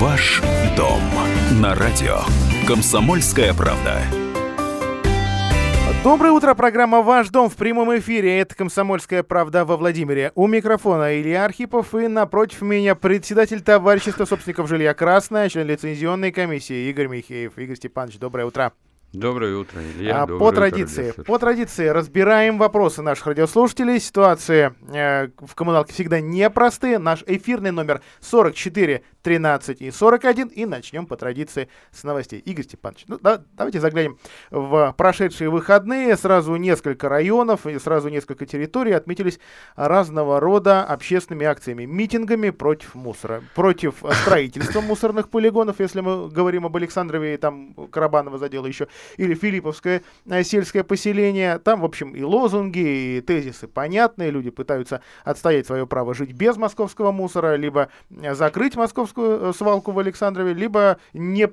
Ваш дом на радио. Комсомольская правда. Доброе утро, программа «Ваш дом» в прямом эфире. Это «Комсомольская правда» во Владимире. У микрофона Илья Архипов и напротив меня председатель товарищества собственников жилья «Красное», член лицензионной комиссии Игорь Михеев. Игорь Степанович, доброе утро. Доброе утро, Илья. А, по традиции, по традиции разбираем вопросы наших радиослушателей. Ситуации э, в коммуналке всегда непростые. Наш эфирный номер 44 13 и 41. И начнем по традиции с новостей. Игорь Степанович, ну, да, давайте заглянем в прошедшие выходные. Сразу несколько районов и сразу несколько территорий отметились разного рода общественными акциями, митингами против мусора, против строительства мусорных полигонов, если мы говорим об Александрове и там Карабаново задела еще или Филипповское э, сельское поселение. Там, в общем, и лозунги, и тезисы понятные. Люди пытаются отстоять свое право жить без московского мусора, либо закрыть московскую э, свалку в Александрове, либо не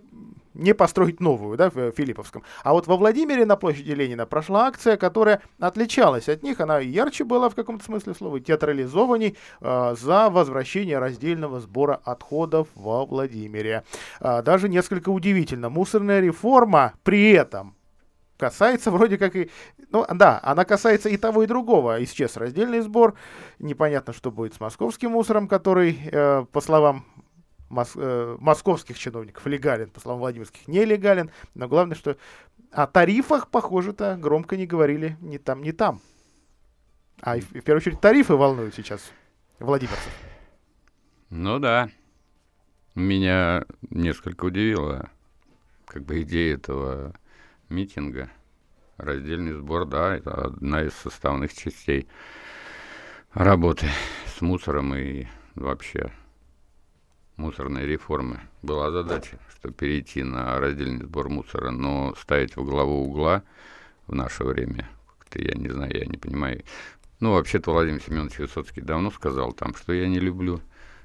не построить новую, да, в Филипповском. А вот во Владимире на площади Ленина прошла акция, которая отличалась от них. Она ярче была в каком-то смысле слова, театрализованней э, за возвращение раздельного сбора отходов во Владимире. Э, даже несколько удивительно. Мусорная реформа при этом касается вроде как и... Ну, да, она касается и того, и другого. Исчез раздельный сбор. Непонятно, что будет с московским мусором, который, э, по словам мос, э, московских чиновников легален, по словам Владимирских, нелегален. Но главное, что о тарифах, похоже-то, громко не говорили ни там, ни там. А в, в первую очередь тарифы волнуют сейчас владимирцев. Ну да. Меня несколько удивила как бы идея этого митинга. Раздельный сбор, да, это одна из составных частей работы с мусором и вообще мусорной реформы была задача, что перейти на раздельный сбор мусора, но ставить во главу угла в наше время, как-то я не знаю, я не понимаю. Ну, вообще-то Владимир Семенович Высоцкий давно сказал там, что я не люблю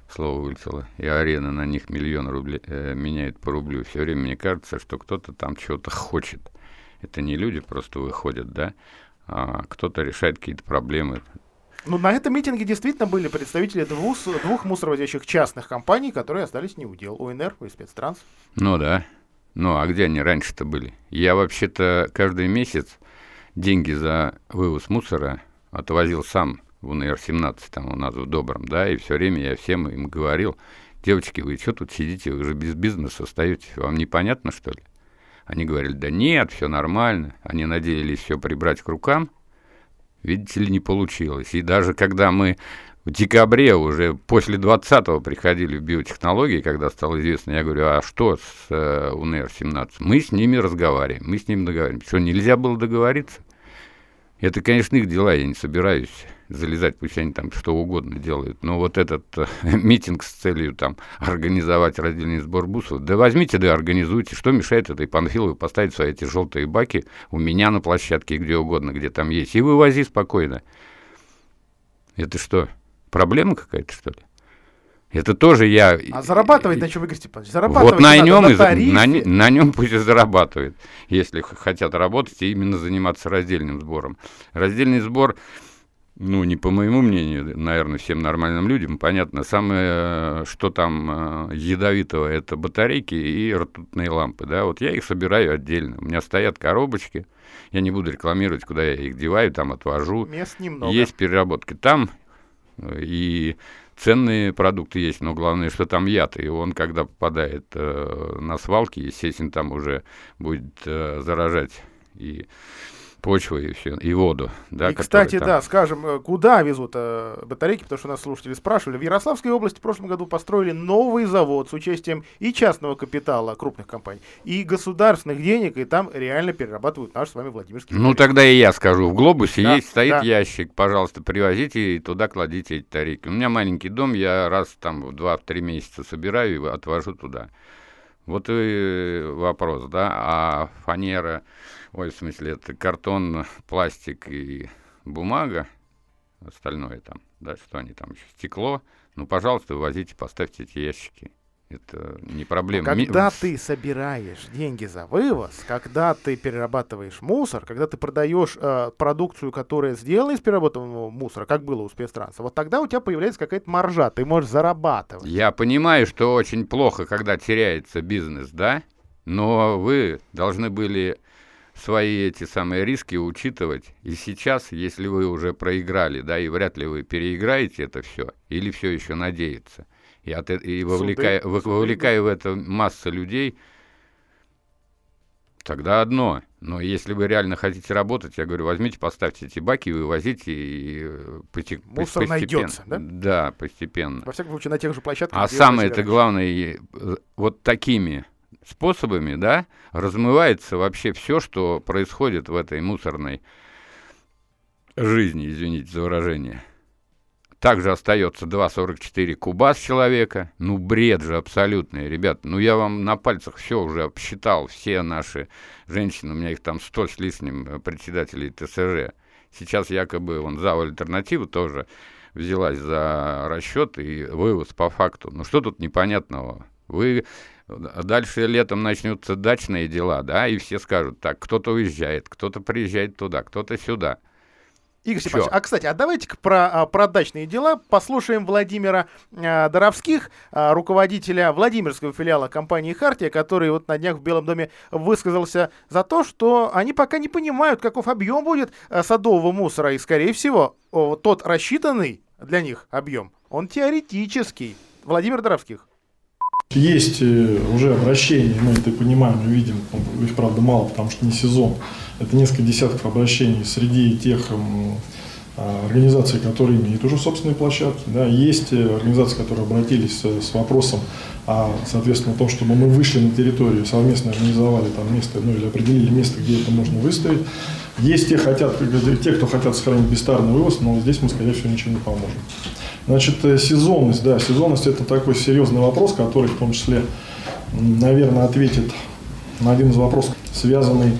слово вылетело, и арена на них миллион рублей э, меняет по рублю. Все время мне кажется, что кто-то там чего-то хочет. Это не люди просто выходят, да, а кто-то решает какие-то проблемы. Ну, на этом митинге действительно были представители двух, двух мусоровозящих частных компаний, которые остались не у дел. УНР и спецтранс. Ну да. Ну, а где они раньше-то были? Я вообще-то каждый месяц деньги за вывоз мусора отвозил сам в УНР-17, там у нас в Добром, да, и все время я всем им говорил, девочки, вы что тут сидите, вы же без бизнеса остаетесь, вам непонятно, что ли? Они говорили, да нет, все нормально. Они надеялись все прибрать к рукам, видите ли, не получилось. И даже когда мы в декабре уже после 20-го приходили в биотехнологии, когда стало известно, я говорю, а что с э, УНР-17? Мы с ними разговариваем, мы с ними договариваемся. Что, нельзя было договориться? Это, конечно, их дела, я не собираюсь залезать, пусть они там что угодно делают. Но вот этот э, митинг с целью там организовать раздельный сбор бусов, да возьмите, да организуйте. Что мешает этой Панфиловой поставить свои эти желтые баки у меня на площадке, где угодно, где там есть, и вывози спокойно. Это что, проблема какая-то, что ли? Это тоже я... А зарабатывает на чем, Игорь Степанович? Зарабатывать вот на нем, на, на, на нем пусть и зарабатывает, если хотят работать и именно заниматься раздельным сбором. Раздельный сбор ну, не по моему мнению, наверное, всем нормальным людям, понятно, самое, что там э, ядовитого, это батарейки и ртутные лампы, да, вот я их собираю отдельно, у меня стоят коробочки, я не буду рекламировать, куда я их деваю, там отвожу. Мест немного. Есть переработки там, и ценные продукты есть, но главное, что там яд, и он, когда попадает э, на свалки, естественно, там уже будет э, заражать и почву и все, и воду. Да, и, кстати, там... да, скажем, э, куда везут э, батарейки, потому что нас слушатели спрашивали. В Ярославской области в прошлом году построили новый завод с участием и частного капитала крупных компаний, и государственных денег, и там реально перерабатывают наш с вами Владимирский. Ну, тогда и я скажу. В глобусе да, есть, стоит да. ящик, пожалуйста, привозите и туда кладите эти тарелки. У меня маленький дом, я раз там в 2-3 месяца собираю и отвожу туда. Вот и вопрос, да, а фанера ой, в смысле, это картон, пластик и бумага, остальное там, да, что они там еще, стекло, ну, пожалуйста, вывозите, поставьте эти ящики. Это не проблема. Когда ты собираешь деньги за вывоз, когда ты перерабатываешь мусор, когда ты продаешь э, продукцию, которая сделана из переработанного мусора, как было у спецтранса, вот тогда у тебя появляется какая-то маржа, ты можешь зарабатывать. Я понимаю, что очень плохо, когда теряется бизнес, да? Но вы должны были свои эти самые риски учитывать. И сейчас, если вы уже проиграли, да, и вряд ли вы переиграете это все, или все еще надеется, и, от, и вовлекая, суды, вовлекая суды. в это масса людей, тогда одно. Но если вы реально хотите работать, я говорю, возьмите, поставьте эти баки, вывозите и э, поти- Мусор постепенно. найдется, да? Да, постепенно. Во всяком случае, на тех же площадках. А самое это главное, э, вот такими способами, да, размывается вообще все, что происходит в этой мусорной жизни, извините за выражение. Также остается 2,44 куба с человека. Ну, бред же абсолютный, ребят. Ну, я вам на пальцах все уже обсчитал. Все наши женщины, у меня их там 100 с лишним председателей ТСЖ. Сейчас якобы он за альтернативу тоже взялась за расчет и вывоз по факту. Ну, что тут непонятного? Вы дальше летом начнутся дачные дела, да, и все скажут, так, кто-то уезжает, кто-то приезжает туда, кто-то сюда. Игорь Степанович, а, кстати, а давайте-ка про а, про дачные дела послушаем Владимира а, Доровских, а, руководителя Владимирского филиала компании «Хартия», который вот на днях в Белом доме высказался за то, что они пока не понимают, каков объем будет а, садового мусора, и, скорее всего, о, тот рассчитанный для них объем, он теоретический. Владимир Доровских. Есть э, уже обращения, мы это понимаем, мы видим, их, правда, мало, потому что не сезон. Это несколько десятков обращений среди тех а, организаций, которые имеют уже собственные площадки. Да, есть э, организации, которые обратились с, вопросом, а, соответственно, о том, чтобы мы вышли на территорию, совместно организовали там место, ну или определили место, где это можно выставить. Есть те, хотят, те кто хотят сохранить бестарный вывоз, но здесь мы, скорее всего, ничего не поможем. Значит, э, сезонность, да, сезонность это такой серьезный вопрос, который в том числе, наверное, ответит на один из вопросов, связанный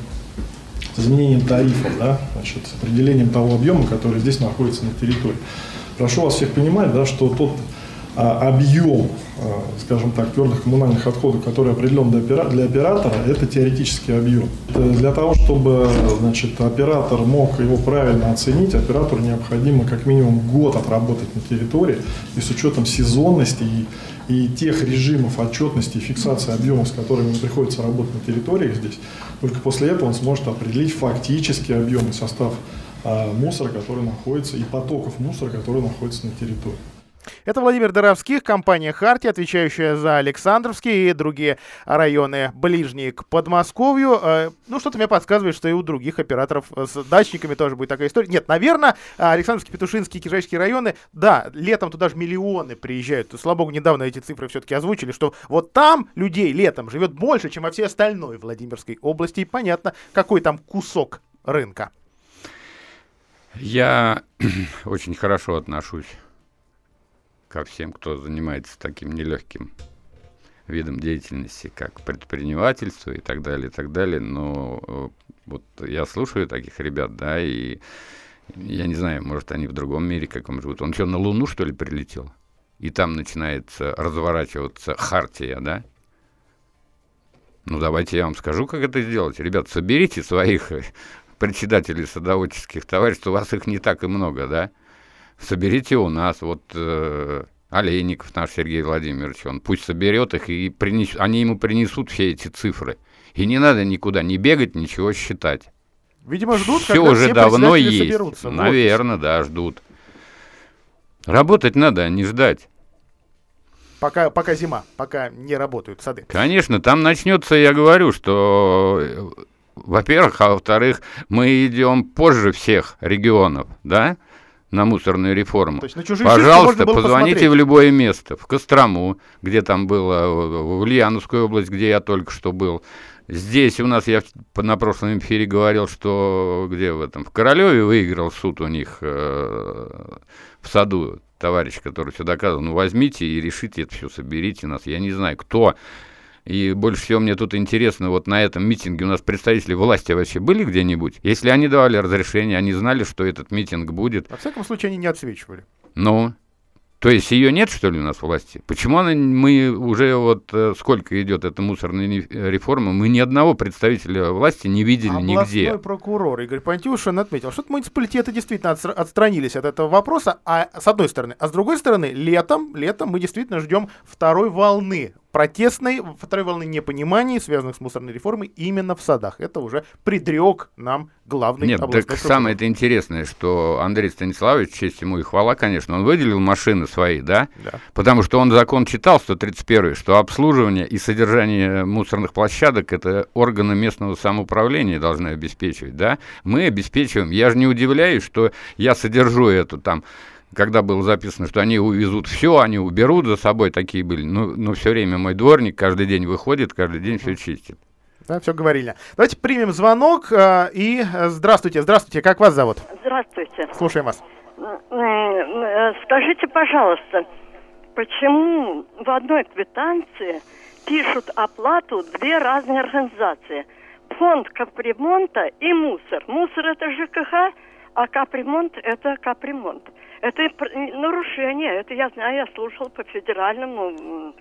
с изменением тарифов, да, значит, с определением того объема, который здесь находится на территории. Прошу вас всех понимать, да, что тот объем, а, скажем так, твердых коммунальных отходов, который определен для, оператора, это теоретический объем. Для того, чтобы значит, оператор мог его правильно оценить, оператору необходимо как минимум год отработать на территории и с учетом сезонности и, и тех режимов отчетности и фиксации объемов, с которыми ему приходится работать на территории здесь, только после этого он сможет определить фактический объем и состав а, мусора, который находится, и потоков мусора, которые находятся на территории. Это Владимир Доровских, компания «Харти», отвечающая за Александровские и другие районы, ближние к Подмосковью. Э, ну, что-то мне подсказывает, что и у других операторов с дачниками тоже будет такая история. Нет, наверное, Александровский, Петушинский, Кижайские районы, да, летом туда же миллионы приезжают. Слава богу, недавно эти цифры все-таки озвучили, что вот там людей летом живет больше, чем во всей остальной Владимирской области. И понятно, какой там кусок рынка. Я очень хорошо отношусь ко всем, кто занимается таким нелегким видом деятельности, как предпринимательство и так далее, и так далее. Но э, вот я слушаю таких ребят, да, и я не знаю, может, они в другом мире каком живут. Он что, на Луну, что ли, прилетел? И там начинается разворачиваться хартия, да? Ну, давайте я вам скажу, как это сделать. Ребят, соберите своих председателей садоводческих товариществ, у вас их не так и много, да? соберите у нас, вот э, Олейников наш Сергей Владимирович, он пусть соберет их, и принес, они ему принесут все эти цифры. И не надо никуда не бегать, ничего считать. Видимо, ждут, все когда уже все давно есть. Соберутся. Наверное, да, ждут. Работать надо, а не ждать. Пока, пока зима, пока не работают сады. Конечно, там начнется, я говорю, что, э, во-первых, а во-вторых, мы идем позже всех регионов, да? На мусорную реформу. То есть на Пожалуйста, позвоните посмотреть. в любое место. В Кострому, где там было, в Ульяновскую область, где я только что был. Здесь у нас, я на прошлом эфире говорил, что где в этом, в Королеве выиграл суд у них э, в саду товарищ, который все доказывал. Ну, возьмите и решите это все, соберите нас. Я не знаю, кто и больше всего мне тут интересно, вот на этом митинге у нас представители власти вообще были где-нибудь? Если они давали разрешение, они знали, что этот митинг будет. Во всяком случае, они не отсвечивали. Ну, То есть ее нет, что ли, у нас власти? Почему она, мы уже вот э, сколько идет эта мусорная реформа, мы ни одного представителя власти не видели Областной нигде. Областной прокурор Игорь Пантюшин отметил, что муниципалитеты действительно отстранились от этого вопроса, а с одной стороны, а с другой стороны, летом, летом мы действительно ждем второй волны протестной, второй волны непонимания, связанных с мусорной реформой, именно в садах. Это уже предрек нам главный Нет, так самое это интересное, что Андрей Станиславович, честь ему и хвала, конечно, он выделил машины свои, да? да? Потому что он закон читал, 131 что обслуживание и содержание мусорных площадок это органы местного самоуправления должны обеспечивать, да? Мы обеспечиваем. Я же не удивляюсь, что я содержу эту там когда было записано, что они увезут все, они уберут за собой, такие были. Ну, ну все время мой дворник каждый день выходит, каждый день все чистит. Да, все говорили. Давайте примем звонок. Э, и э, здравствуйте, здравствуйте, как вас зовут? Здравствуйте. Слушаем вас. Э, скажите, пожалуйста, почему в одной квитанции пишут оплату две разные организации? Фонд капремонта и мусор. Мусор это ЖКХ, а капремонт это капремонт. Это нарушение, это я знаю, я слушал по федеральному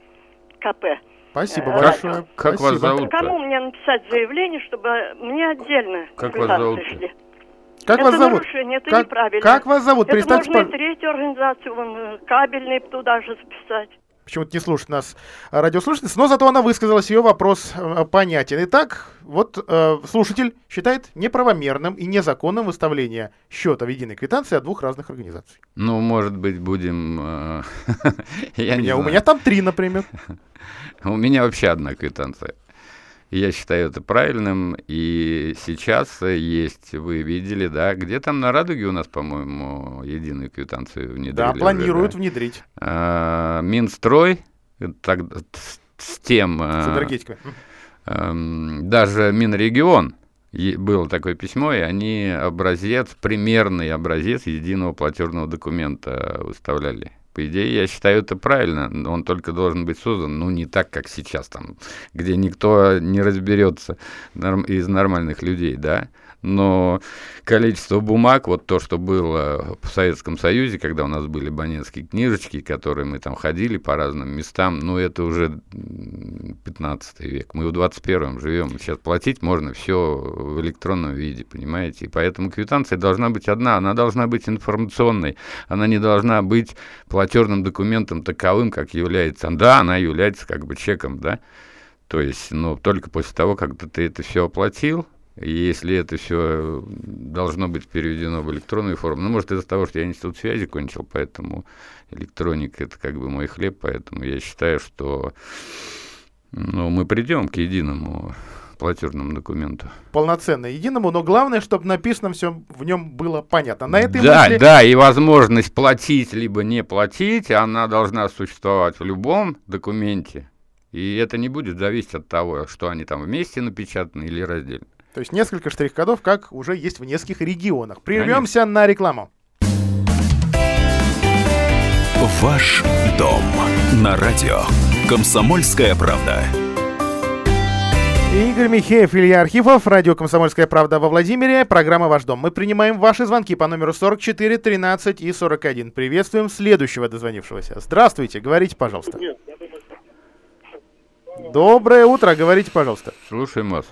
КП. Спасибо э, большое. Как, как Спасибо. вас зовут? Кому мне написать заявление, чтобы мне отдельно как вас зовут? шли? Как это вас зовут? нарушение, это как, неправильно. Как вас зовут? Это Представьте, можно и третью организацию, вон, э, кабельный туда же записать почему-то не слушает нас радиослушательница, но зато она высказалась, ее вопрос э, понятен. Итак, вот э, слушатель считает неправомерным и незаконным выставление счета в единой квитанции от двух разных организаций. Ну, может быть, будем... Э, я у, меня, у меня там три, например. у меня вообще одна квитанция. Я считаю это правильным. И сейчас есть, вы видели, да, где там на Радуге у нас, по-моему, единую квитанцию внедрили. Да, планируют уже, да? внедрить. А, Минстрой так, с тем... С энергетикой. А, даже Минрегион было такое письмо, и они образец, примерный образец единого платежного документа выставляли. По идее, я считаю это правильно. Он только должен быть создан, ну, не так, как сейчас, там, где никто не разберется из нормальных людей, да но количество бумаг, вот то, что было в Советском Союзе, когда у нас были баненские книжечки, которые мы там ходили по разным местам, ну, это уже 15 век. Мы в 21-м живем. Сейчас платить можно все в электронном виде, понимаете? И поэтому квитанция должна быть одна, она должна быть информационной, она не должна быть платежным документом таковым, как является. Да, она является как бы чеком, да, то есть, но только после того, как ты это все оплатил, если это все должно быть переведено в электронную форму, ну, может, из-за того, что я институт связи кончил, поэтому электроника – это как бы мой хлеб, поэтому я считаю, что ну, мы придем к единому платежному документу. Полноценно единому, но главное, чтобы написано все в нем было понятно. На этой да, мысли... да, и возможность платить либо не платить, она должна существовать в любом документе. И это не будет зависеть от того, что они там вместе напечатаны или раздельно. То есть несколько штрих-кодов, как уже есть в нескольких регионах. Прервемся Конечно. на рекламу. Ваш дом на радио. Комсомольская правда. Игорь Михеев, Илья Архипов, радио «Комсомольская правда» во Владимире, программа «Ваш дом». Мы принимаем ваши звонки по номеру 44, 13 и 41. Приветствуем следующего дозвонившегося. Здравствуйте, говорите, пожалуйста. Доброе утро, говорите, пожалуйста. Слушаем вас.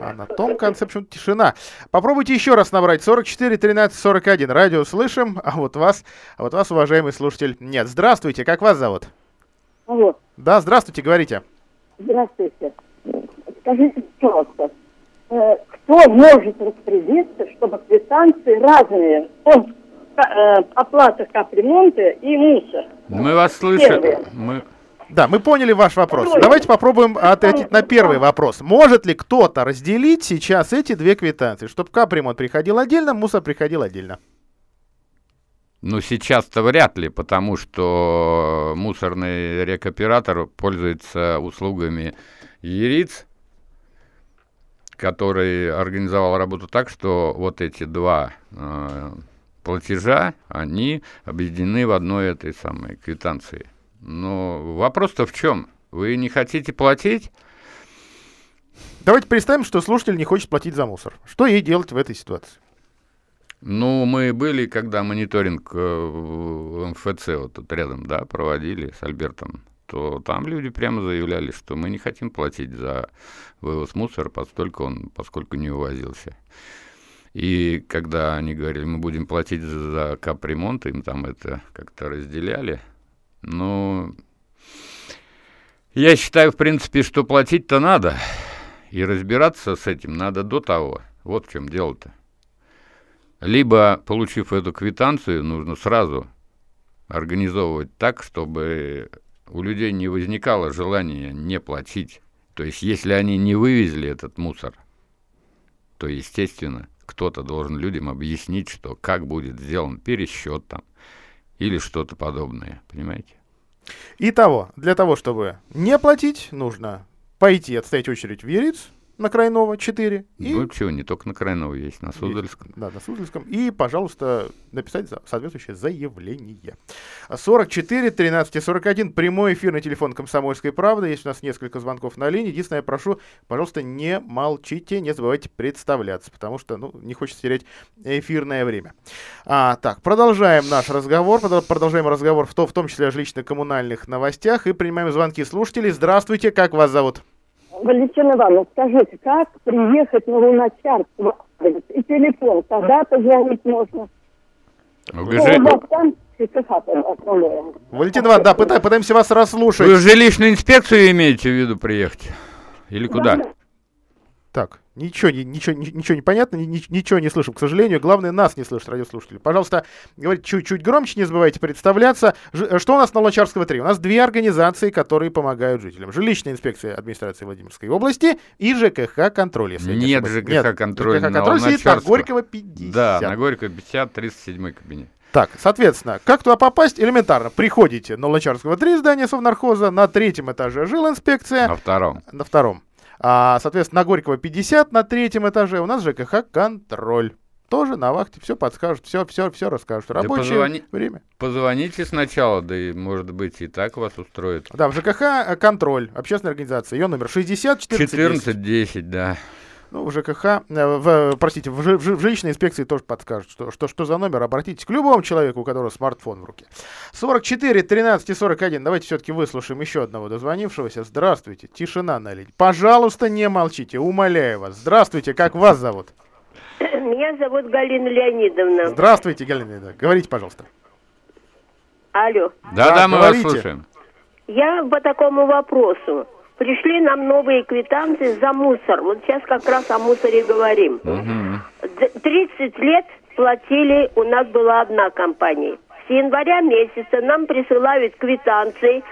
А на том конце почему-то тишина. Попробуйте еще раз набрать 44 13 41. Радио слышим, а вот вас, а вот вас, уважаемый слушатель, нет. Здравствуйте, как вас зовут? Алло. Да, здравствуйте, говорите. Здравствуйте. Скажите, пожалуйста, э, кто может распорядиться, чтобы квитанции разные, он, э, оплата капремонта и мусор? Мы вас слышим. Мы... Да, мы поняли ваш вопрос. Давайте попробуем ответить на первый вопрос. Может ли кто-то разделить сейчас эти две квитанции, чтобы капремонт приходил отдельно, мусор приходил отдельно? Ну, сейчас-то вряд ли, потому что мусорный рекоператор пользуется услугами ЕРИЦ, который организовал работу так, что вот эти два э, платежа, они объединены в одной этой самой квитанции. Но вопрос-то в чем? Вы не хотите платить? Давайте представим, что слушатель не хочет платить за мусор. Что ей делать в этой ситуации? Ну, мы были, когда мониторинг э, в МФЦ вот тут рядом, да, проводили с Альбертом, то там люди прямо заявляли, что мы не хотим платить за вывоз мусора, поскольку он, поскольку не увозился. И когда они говорили, мы будем платить за капремонт, им там это как-то разделяли. Но я считаю, в принципе, что платить-то надо. И разбираться с этим надо до того. Вот в чем дело-то. Либо, получив эту квитанцию, нужно сразу организовывать так, чтобы у людей не возникало желания не платить. То есть, если они не вывезли этот мусор, то, естественно, кто-то должен людям объяснить, что как будет сделан пересчет там или что-то подобное, понимаете? Итого, для того, чтобы не платить, нужно пойти отстоять очередь в Яриц, на Крайнова 4. И... Ну, чего, не только на Крайнова есть, на Суздальском. Есть, да, на Суздальском. И, пожалуйста, написать соответствующее заявление. 44 13 и 41, прямой эфирный телефон «Комсомольской правды». Есть у нас несколько звонков на линии. Единственное, я прошу, пожалуйста, не молчите, не забывайте представляться, потому что, ну, не хочется терять эфирное время. А, так, продолжаем наш разговор, продолжаем разговор в, то, в том числе о жилищно-коммунальных новостях и принимаем звонки слушателей. Здравствуйте, как вас зовут? Валентина Ивановна, скажите, как приехать на Луначарство? И телефон, когда позвонить можно? Ну, там Валентина Ивановна, да, пытаемся вас расслушать. Вы в жилищную инспекцию имеете в виду приехать? Или куда? Да, да. Так, ничего, ничего, ничего не понятно, ничего не слышим, к сожалению. Главное, нас не слышат радиослушатели. Пожалуйста, говорите чуть-чуть громче, не забывайте представляться. Ж, что у нас на Луначарского 3? У нас две организации, которые помогают жителям. Жилищная инспекция администрации Владимирской области и ЖКХ контроль. Если Нет, ЖКХ контроль ЖКХ контроль сидит на Горького 50. Да, на Горького 50, 37 кабинет. Так, соответственно, как туда попасть? Элементарно. Приходите на Луначарского 3 здание Совнархоза, на третьем этаже жилинспекция. На втором. На втором. А, соответственно, на Горького 50 на третьем этаже у нас ЖКХ контроль. Тоже на вахте все подскажут, все, все, все расскажут. Рабочее да позвони... время. Позвоните сначала, да и, может быть, и так вас устроит. Да, в ЖКХ контроль, общественная организация. Ее номер 60 14 14 10, да. Ну, в ЖКХ, э, в, простите, в, в, в жилищной инспекции тоже подскажут, что, что, что за номер. Обратитесь к любому человеку, у которого смартфон в руке. 44 13 и 41. Давайте все-таки выслушаем еще одного дозвонившегося. Здравствуйте. Тишина на линии. Пожалуйста, не молчите. Умоляю вас. Здравствуйте. Как вас зовут? Меня зовут Галина Леонидовна. Здравствуйте, Галина Леонидовна. Говорите, пожалуйста. Алло. Да-да, мы говорите. вас слушаем. Я по такому вопросу. Пришли нам новые квитанции за мусор. Вот сейчас как раз о мусоре говорим. Угу. 30 лет платили, у нас была одна компания. С января месяца нам присылают квитанции.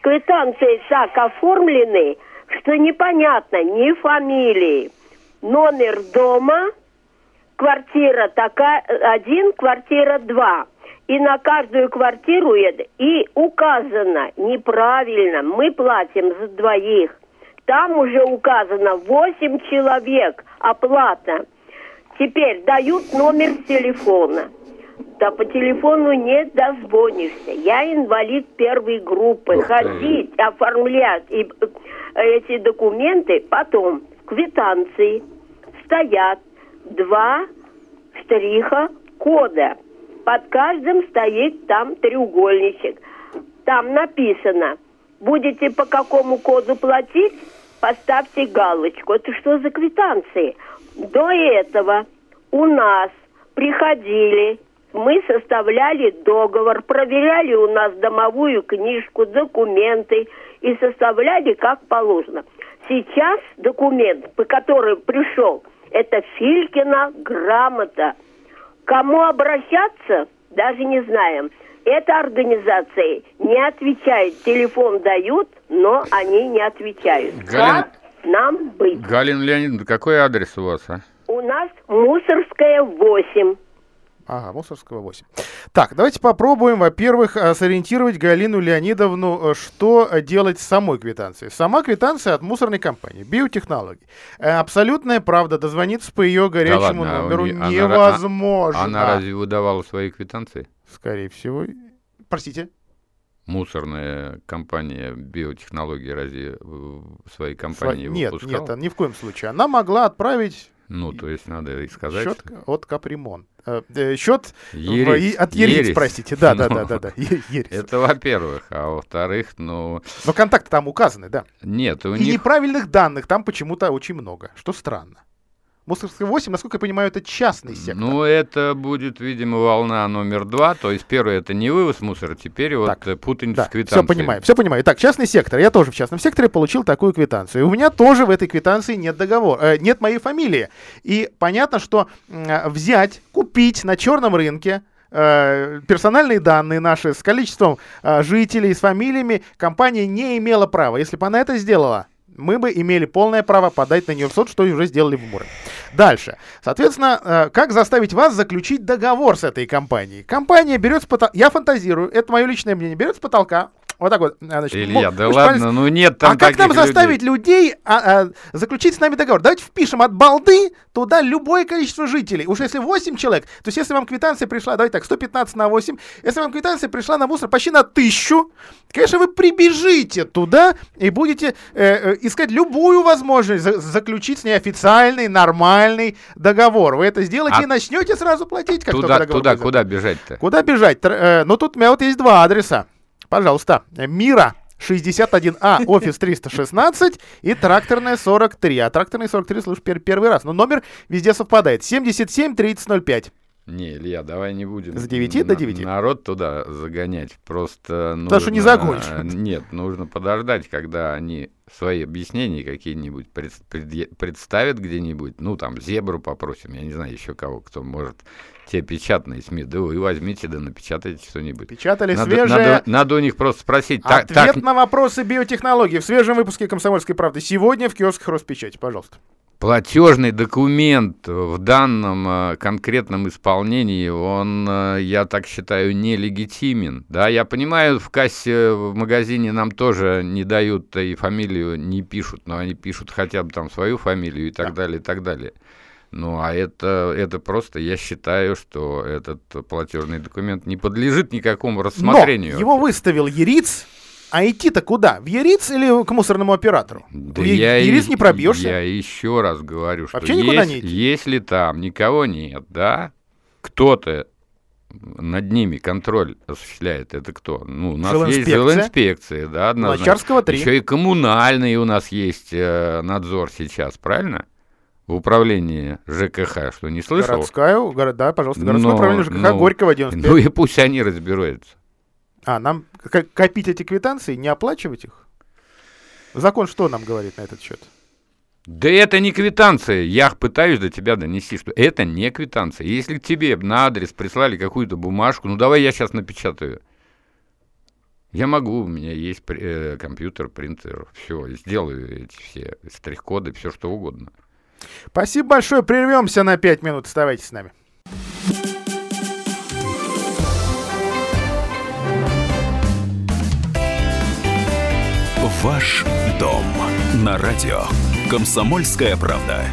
Квитанции так оформлены, что непонятно ни фамилии, номер дома, квартира такая, один, квартира два и на каждую квартиру и указано неправильно, мы платим за двоих. Там уже указано 8 человек оплата. Теперь дают номер телефона. Да по телефону не дозвонишься. Я инвалид первой группы. Ходить, оформлять и, э, эти документы потом в квитанции стоят два штриха кода под каждым стоит там треугольничек. Там написано, будете по какому коду платить, поставьте галочку. Это что за квитанции? До этого у нас приходили, мы составляли договор, проверяли у нас домовую книжку, документы и составляли как положено. Сейчас документ, по которому пришел, это Филькина грамота – Кому обращаться, даже не знаем. Эта организация не отвечает. Телефон дают, но они не отвечают. Галин... Как нам быть? Галина Леонидовна, какой адрес у вас, а? У нас Мусорская, 8. Ага, Мусорского 8. Так, давайте попробуем, во-первых, э, сориентировать Галину Леонидовну, э, что делать с самой квитанцией. Сама квитанция от мусорной компании, биотехнологии. Э, абсолютная правда, дозвониться по ее горячему да ладно, номеру не, невозможно. Она, она разве выдавала свои квитанции? Скорее всего. Простите? мусорная компания биотехнологии разве свои компании Сво... Нет, выпускала? нет, ни в коем случае. Она могла отправить Ну, то есть надо и сказать. Счет от капремонт. Э, э, счет Ересь. в- от Ерец, Ересь. простите. Да, да, Ну. да, да, да. Е- Ересь. Это во-первых. А во-вторых, ну, Но контакты там указаны, да. нет, у И них... неправильных данных там почему-то очень много, что странно. Мусорская 8, насколько я понимаю, это частный сектор. Ну, это будет, видимо, волна номер два. То есть первое это не вывоз мусора, теперь вот Так, э, путаница Да, с квитанцией. все понимаю, все понимаю. Так, частный сектор. Я тоже в частном секторе получил такую квитанцию. И у меня тоже в этой квитанции нет договора, э, нет моей фамилии. И понятно, что а, взять, купить на черном рынке э, персональные данные наши с количеством э, жителей, с фамилиями компания не имела права. Если бы она это сделала, мы бы имели полное право подать на нее в суд, что и уже сделали в Муре. Дальше. Соответственно, э, как заставить вас заключить договор с этой компанией? Компания берет с потолка, я фантазирую, это мое личное мнение, берет с потолка, вот так вот. а, значит, Илья, мо- да ладно, ну нет там а как нам таких людей. заставить людей а, а, заключить с нами договор? Давайте впишем от балды туда любое количество жителей. Уж если 8 человек, то есть если вам квитанция пришла, давайте так, 115 на 8, если вам квитанция пришла на мусор почти на 1000, конечно, вы прибежите туда и будете э, э, искать любую возможность за- заключить с ней официальный, нормальный договор. Вы это сделаете А и начнете сразу платить, как только Туда, договор туда, будет куда бежать-то? Куда бежать? Тр- э, ну, тут у меня вот есть два адреса. Пожалуйста. Мира 61А, офис 316 и тракторная 43. А тракторная 43 слышу пер- первый раз. Но номер везде совпадает. 77 3005. Не, Илья, давай не будем. С 9 до на- 9. Народ туда загонять. Просто Потому что не нужно- загонишь. Нет, нужно подождать, когда они свои объяснения какие-нибудь пред- предъе- представят где-нибудь. Ну, там, зебру попросим, я не знаю еще кого, кто может. Те печатные СМИ, да вы возьмите, да напечатайте что-нибудь. Печатали Надо, свежее. надо- надо у них просто спросить. Так, Ответ так, на вопросы биотехнологий в свежем выпуске «Комсомольской правды» сегодня в киосках Роспечати. Пожалуйста. Платежный документ в данном э, конкретном исполнении, он, э, я так считаю, нелегитимен. Да, я понимаю, в кассе в магазине нам тоже не дают и фамилию не пишут, но они пишут хотя бы там свою фамилию и так далее, и так далее. Ну, а это, это просто, я считаю, что этот платежный документ не подлежит никакому рассмотрению. Но его выставил Ериц, а идти-то куда? В Ериц или к мусорному оператору? Да В я, Ериц и- не пробьешься. Я еще раз говорю, что Вообще никуда ес- не идти. если там никого нет, да, кто-то над ними контроль осуществляет, это кто? Ну, у нас есть Жилинспекция. да, однозначно. Лачарского 3. Еще и коммунальный у нас есть э, надзор сейчас, правильно? В управлении ЖКХ, что не слышал? Городская, горо- да, пожалуйста, городское Но- управление ЖКХ ну, Горького 95. Ну и пусть они разбираются. А, нам копить эти квитанции, не оплачивать их? Закон что нам говорит на этот счет? Да это не квитанция. Я пытаюсь до тебя донести, что это не квитанция. Если к тебе на адрес прислали какую-то бумажку, ну давай я сейчас напечатаю. Я могу, у меня есть э, компьютер, принтер, все, сделаю эти все штрих-коды, все что угодно. Спасибо большое, прервемся на 5 минут, оставайтесь с нами. Ваш дом на радио. Комсомольская правда.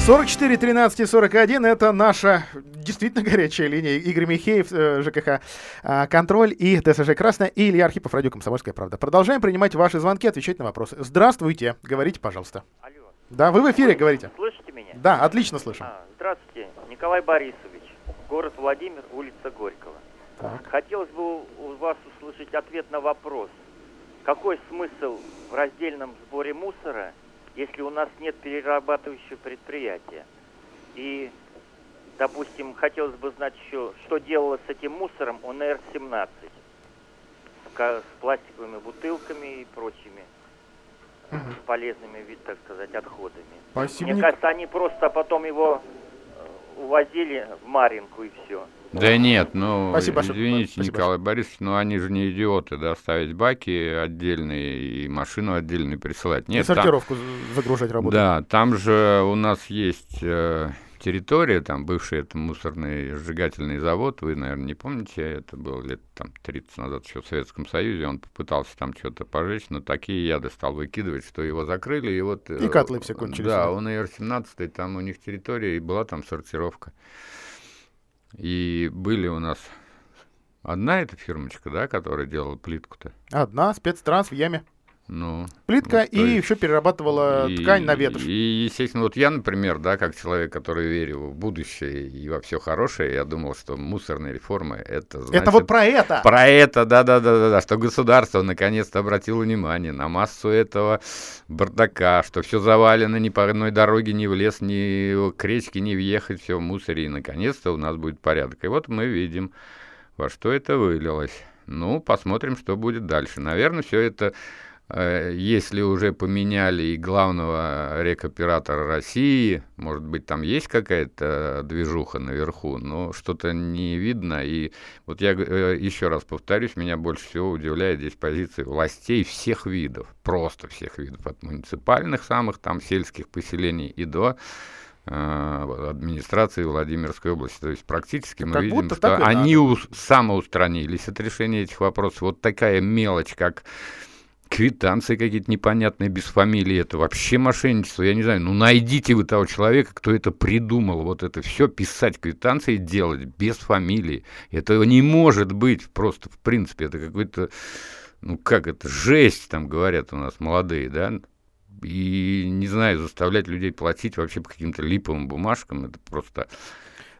44 13 и 41 это наша действительно горячая линия. Игорь Михеев, э, ЖКХ а, «Контроль» и ТСЖ «Красная» и Илья Архипов, радио «Комсомольская правда». Продолжаем принимать ваши звонки, отвечать на вопросы. Здравствуйте, говорите, пожалуйста. Алло. Да, вы в эфире говорите. Слышите меня? Да, отлично слышим. А, здравствуйте, Николай Борисович, город Владимир, улица Горького. Так. Хотелось бы у вас услышать ответ на вопрос. Какой смысл в раздельном сборе мусора, если у нас нет перерабатывающего предприятия? И, допустим, хотелось бы знать еще, что делалось с этим мусором УНР-17, с, пластиковыми бутылками и прочими Мгм. полезными, так сказать, отходами. Спасибо. Мне кажется, они просто потом его э, увозили в Маринку и все. Да нет, ну, Спасибо извините, Спасибо Николай Борисович, но они же не идиоты, да, ставить баки отдельные и машину отдельную присылать. И Нет, там- сортировку з- загружать работу. Да, там же у нас есть э, территория, там бывший это мусорный сжигательный завод, вы, наверное, не помните, это было лет там 30 назад еще в Советском Союзе, он попытался там что-то пожечь, но такие яды стал выкидывать, что его закрыли, и вот... э, И котлы все кончились, Да, да. он ИР-17, там у них территория, и была там сортировка. И были у нас... Одна эта фирмочка, да, которая делала плитку-то? Одна, спецтранс в яме. Ну, Плитка ну, и есть- еще перерабатывала И- ткань на ветошь. И, естественно, вот я, например, да, как человек, который верил в будущее и во все хорошее, я думал, что мусорные реформы это значит... Это вот про это. Про это, да-да-да-да, что государство наконец-то обратило внимание на массу этого бардака, что все завалено, ни по одной дороге, ни в лес, ни к речке не въехать, все в мусоре, и наконец-то у нас будет порядок. И вот мы видим, во что это вылилось. Ну, посмотрим, что будет дальше. Наверное, все это, если уже поменяли и главного рекоператора России, может быть, там есть какая-то движуха наверху, но что-то не видно. И вот я э, еще раз повторюсь, меня больше всего удивляет здесь позиции властей всех видов, просто всех видов, от муниципальных самых там сельских поселений и до э, администрации Владимирской области. То есть практически мы Как видим, что они ус- самоустранились от решения этих вопросов. Вот такая мелочь, как квитанции какие-то непонятные без фамилии, это вообще мошенничество. Я не знаю, ну найдите вы того человека, кто это придумал, вот это все писать квитанции делать без фамилии. Этого не может быть просто, в принципе, это какой-то, ну как это, жесть, там говорят у нас молодые, да, и, не знаю, заставлять людей платить вообще по каким-то липовым бумажкам, это просто...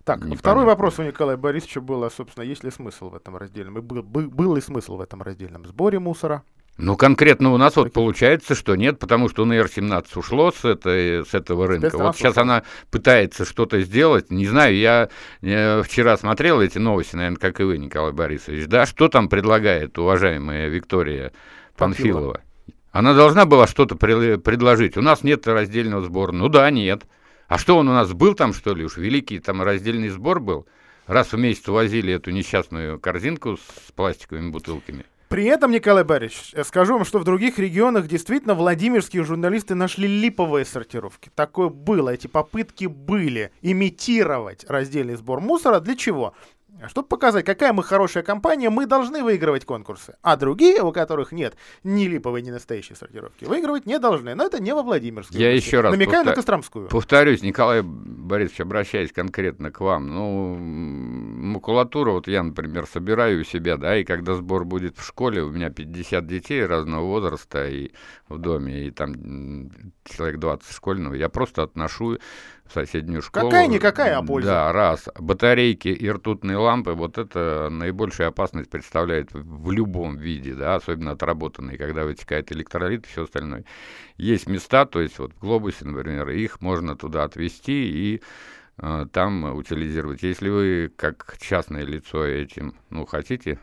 Так, непонятно. второй вопрос у Николая Борисовича было, собственно, есть ли смысл в этом раздельном? Был, был, был ли смысл в этом раздельном сборе мусора? Ну, конкретно у нас вот получается, что нет, потому что на р-17 ушло с, этой, с этого рынка. Вот сейчас она пытается что-то сделать. Не знаю, я э, вчера смотрел эти новости, наверное, как и вы, Николай Борисович. Да, что там предлагает уважаемая Виктория Панфилова. Панфилова? Она должна была что-то пред- предложить. У нас нет раздельного сбора. Ну да, нет. А что он у нас был там, что ли, уж великий там раздельный сбор был? Раз в месяц возили эту несчастную корзинку с пластиковыми бутылками. При этом, Николай Борисович, э, скажу вам, что в других регионах действительно владимирские журналисты нашли липовые сортировки. Такое было, эти попытки были имитировать раздельный сбор мусора. Для чего? Чтобы показать, какая мы хорошая компания, мы должны выигрывать конкурсы. А другие, у которых нет ни липовой, ни настоящей сортировки, выигрывать не должны. Но это не во Владимирской Я области. еще раз Намекаю на повтор- Костромскую. Повторюсь, Николай Борисович, обращаясь конкретно к вам, ну, макулатуру вот я, например, собираю у себя, да, и когда сбор будет в школе, у меня 50 детей разного возраста и в доме, и там человек 20 школьного, я просто отношу соседнюю школу. Какая-никакая, а польза. Да, раз. Батарейки и ртутные лампы, вот это наибольшая опасность представляет в любом виде, да, особенно отработанные, когда вытекает электролит и все остальное. Есть места, то есть вот в глобусе, например, их можно туда отвезти и э, там утилизировать. Если вы как частное лицо этим, ну, хотите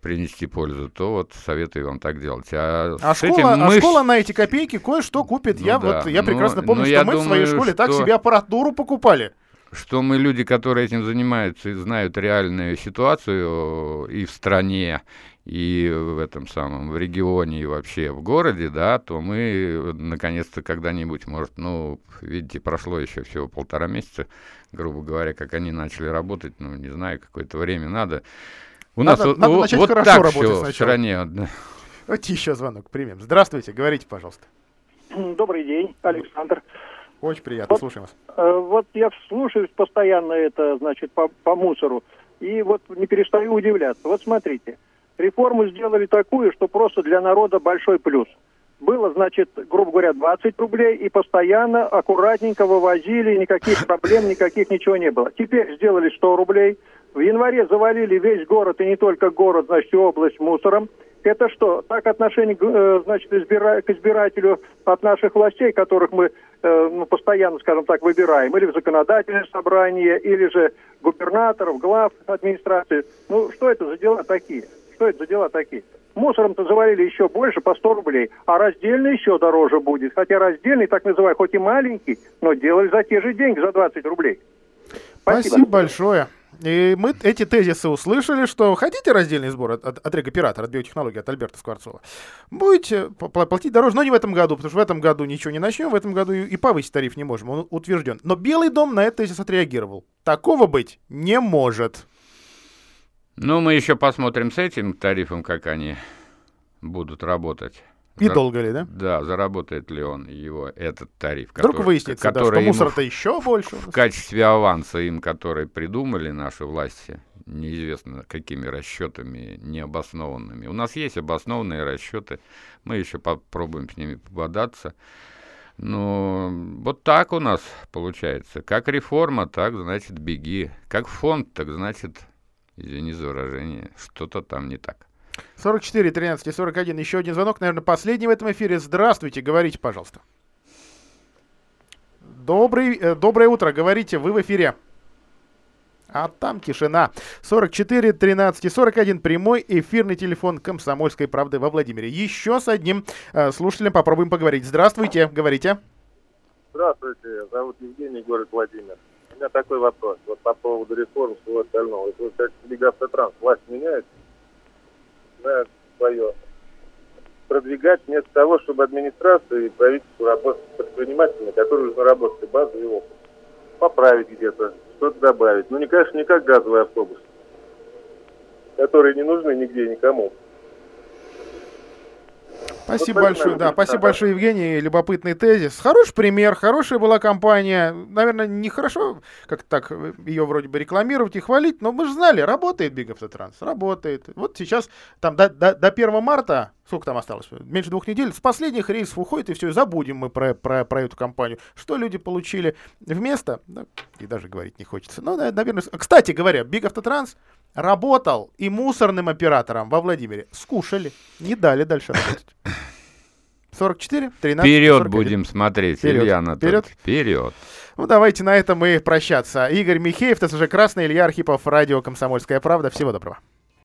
принести пользу, то вот советую вам так делать. А, А школа, этим а мы школа на эти копейки кое-что купит. Ну я да, вот я ну, прекрасно помню, ну, что я мы в своей думаю, школе так что- себе аппаратуру покупали. что мы люди, которые этим занимаются и знают реальную ситуацию и в стране, и в этом самом, в регионе, и вообще в городе, да, то мы наконец-то когда-нибудь, может, ну, видите, прошло еще всего полтора месяца, грубо говоря, как они начали работать, ну, не знаю, какое-то время надо. У Надо- нас надо вот, начать вот хорошо так работать всё в сначала. стране. да. Давайте еще звонок примем. Здравствуйте, говорите, пожалуйста. Добрый день, Александр. Очень приятно, Вот. слушаем вас. Э, Вот я слушаюсь постоянно это, значит, по, по мусору, и вот не перестаю удивляться. Вот смотрите, реформу сделали такую, что просто для народа большой плюс. Было, значит, грубо говоря, 20 рублей, и постоянно, аккуратненько вывозили, никаких проблем, никаких ничего не было. Теперь сделали 100 рублей. В январе завалили весь город, и не только город, значит, и область мусором. Это что, так отношение э, значит, избира- к избирателю от наших властей, которых мы э, ну, постоянно, скажем так, выбираем, или в законодательное собрание, или же губернаторов, глав администрации. Ну, что это за дела такие? Что это за дела такие? Мусором-то завалили еще больше, по 100 рублей, а раздельный еще дороже будет. Хотя раздельный, так называемый, хоть и маленький, но делали за те же деньги, за 20 рублей. Спасибо, большое. И мы эти тезисы услышали, что хотите раздельный сбор от, от, от регоператора, от биотехнологии, от Альберта Скворцова, будете платить дороже, но не в этом году, потому что в этом году ничего не начнем, в этом году и, повысить тариф не можем, он утвержден. Но Белый дом на этот тезис отреагировал. Такого быть не может. Ну, мы еще посмотрим с этим тарифом, как они будут работать. И долго ли, да? Да, заработает ли он его этот тариф. Вдруг который, выяснится, который да, что мусора-то еще больше. В качестве аванса им, который придумали наши власти, неизвестно какими расчетами необоснованными. У нас есть обоснованные расчеты, мы еще попробуем с ними пободаться. Но вот так у нас получается. Как реформа, так значит беги. Как фонд, так значит, извини за выражение, что-то там не так. 44, 13 и 41. Еще один звонок, наверное, последний в этом эфире. Здравствуйте, говорите, пожалуйста. Добрый, э, доброе утро, говорите, вы в эфире. А там тишина. 44 13 и 41 прямой эфирный телефон Комсомольской правды во Владимире. Еще с одним э, слушателем попробуем поговорить. Здравствуйте, говорите. Здравствуйте, зовут Евгений, город Владимир. У меня такой вопрос. Вот по поводу реформ всего остального. Вот как Лигавтотранс власть меняется, знают свое, продвигать вместо того, чтобы администрация и правительство работать с предпринимателями, которые уже наработали базу и опыт. Поправить где-то, что-то добавить. Ну, не, конечно, не как газовый автобус, которые не нужны нигде никому. Спасибо вот большое, да, спасибо большое, Евгений, любопытный тезис. Хороший пример, хорошая была компания. Наверное, нехорошо как так ее вроде бы рекламировать и хвалить, но мы же знали, работает Big Автотранс, работает. Вот сейчас там до, до, до 1 марта, сколько там осталось, меньше двух недель, с последних рейсов уходит, и все, и забудем мы про, про, про эту компанию. Что люди получили вместо, да, и даже говорить не хочется. Ну, наверное, кстати говоря, Big Автотранс работал и мусорным оператором во Владимире. Скушали, не дали дальше работать. 44, 13, Вперед 41. будем смотреть, Вперед. Илья Анатольевич. Вперед. Вперед. Ну, давайте на этом и прощаться. Игорь Михеев, ТСЖ Красный, Илья Архипов, радио «Комсомольская правда». Всего доброго.